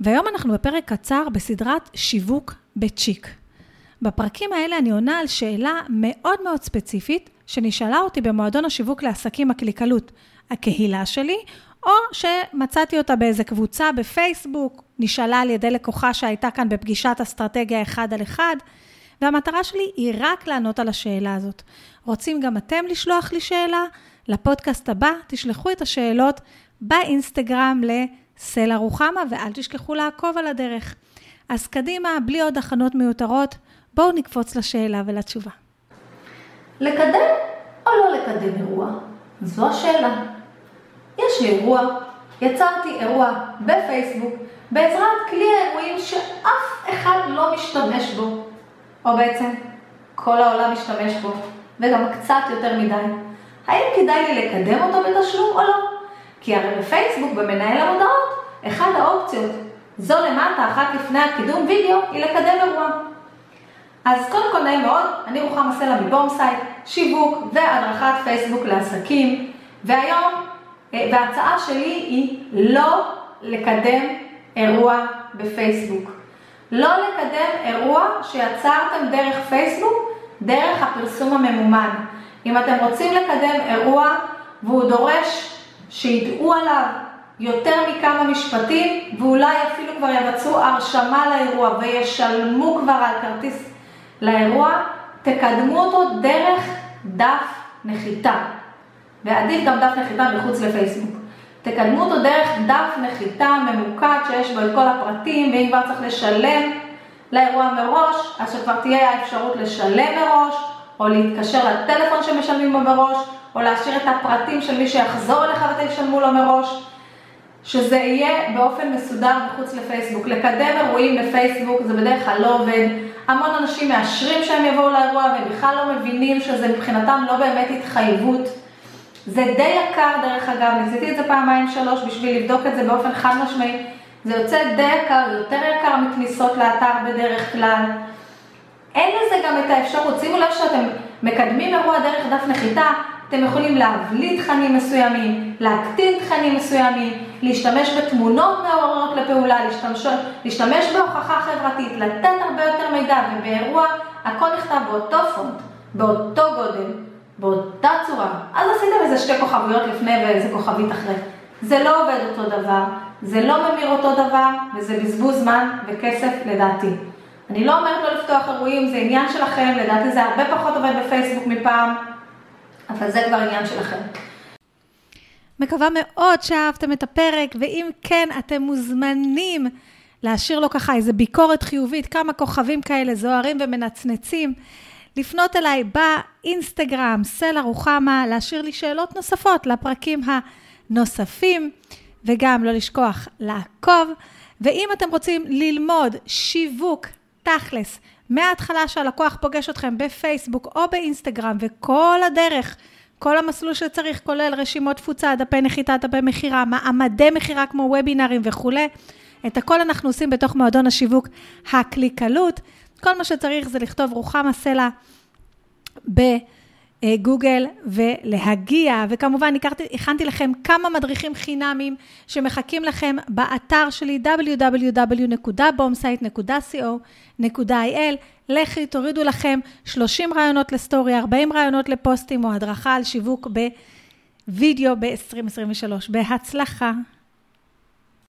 והיום אנחנו בפרק קצר בסדרת שיווק בצ'יק. בפרקים האלה אני עונה על שאלה מאוד מאוד ספציפית, שנשאלה אותי במועדון השיווק לעסקים הקליקלות, הקהילה שלי, או שמצאתי אותה באיזה קבוצה בפייסבוק, נשאלה על ידי לקוחה שהייתה כאן בפגישת אסטרטגיה אחד על אחד, והמטרה שלי היא רק לענות על השאלה הזאת. רוצים גם אתם לשלוח לי שאלה? לפודקאסט הבא תשלחו את השאלות באינסטגרם לסלע רוחמה, ואל תשכחו לעקוב על הדרך. אז קדימה, בלי עוד הכנות מיותרות, בואו נקפוץ לשאלה ולתשובה. לקדם או לא לקדם אירוע? זו השאלה. יש לי אירוע, יצרתי אירוע בפייסבוק בעזרת כלי האירועים שאף אחד לא משתמש בו, או בעצם כל העולם משתמש בו, וגם קצת יותר מדי. האם כדאי לי לקדם אותו בתשלום או לא? כי הרי בפייסבוק, במנהל המודעות, אחד האופציות, זו למטה, אחת לפני הקידום וידאו, היא לקדם אירוע. אז קודם כל נעים מאוד, אני רוחמה סלע מבורסייט, שיווק והדרכת פייסבוק לעסקים, והיום, אה, וההצעה שלי היא לא לקדם אירוע בפייסבוק. לא לקדם אירוע שיצרתם דרך פייסבוק, דרך הפרסום הממומן. אם אתם רוצים לקדם אירוע והוא דורש שידעו עליו יותר מכמה משפטים, ואולי אפילו כבר יבצעו הרשמה לאירוע וישלמו כבר על כרטיס לאירוע, תקדמו אותו דרך דף נחיתה. ועדיף גם דף נחיתה מחוץ לפייסבוק. תקדמו אותו דרך דף נחיתה ממוקד שיש בו את כל הפרטים, ואם כבר צריך לשלם לאירוע מראש, אז שכבר תהיה האפשרות לשלם מראש, או להתקשר לטלפון שמשלמים בו מראש, או להשאיר את הפרטים של מי שיחזור אליך ותשלמו לו מראש, שזה יהיה באופן מסודר מחוץ לפייסבוק. לקדם אירועים בפייסבוק זה בדרך כלל לא עובד. המון אנשים מאשרים שהם יבואו לאירוע והם בכלל לא מבינים שזה מבחינתם לא באמת התחייבות. זה די יקר דרך אגב, ניסיתי את זה פעמיים שלוש בשביל לבדוק את זה באופן חד משמעי. זה יוצא די יקר, יותר יקר מכניסות לאתר בדרך כלל. אין לזה גם את האפשרות, שימו לב שאתם מקדמים אירוע דרך דף נחיתה, אתם יכולים להבליט תכנים מסוימים, להקטין תכנים מסוימים, להשתמש בתמונות מעוררות לפעולה, להשתמש, להשתמש בהוכחה חברתית, לתת הרבה יותר מידע, ובאירוע הכל נכתב באותו פונט, באותו גודל, באותה צורה. אז עשיתם איזה שתי כוכביות לפני ואיזה כוכבית אחרי. זה לא עובד אותו דבר, זה לא ממיר אותו דבר, וזה בזבוז זמן וכסף לדעתי. אני לא אומרת לא לפתוח אירועים, זה עניין שלכם, לדעתי זה הרבה פחות עובד בפייסבוק מפעם, אבל זה כבר עניין שלכם. מקווה מאוד שאהבתם את הפרק, ואם כן, אתם מוזמנים להשאיר לו ככה איזה ביקורת חיובית, כמה כוכבים כאלה זוהרים ומנצנצים, לפנות אליי באינסטגרם, סלע רוחמה, להשאיר לי שאלות נוספות לפרקים הנוספים, וגם לא לשכוח לעקוב. ואם אתם רוצים ללמוד שיווק תכלס, מההתחלה שהלקוח פוגש אתכם בפייסבוק או באינסטגרם, וכל הדרך, כל המסלול שצריך, כולל רשימות תפוצה, דפי נחיתה, דפי מכירה, מעמדי מכירה כמו וובינארים וכולי, את הכל אנחנו עושים בתוך מועדון השיווק הקליקלות. כל מה שצריך זה לכתוב רוחמה סלע ב... גוגל ולהגיע, וכמובן הכנתי לכם כמה מדריכים חינמים שמחכים לכם באתר שלי www.bombsite.co.il. לכי, תורידו לכם 30 רעיונות לסטורי, 40 רעיונות לפוסטים או הדרכה על שיווק בווידאו ב-2023. בהצלחה.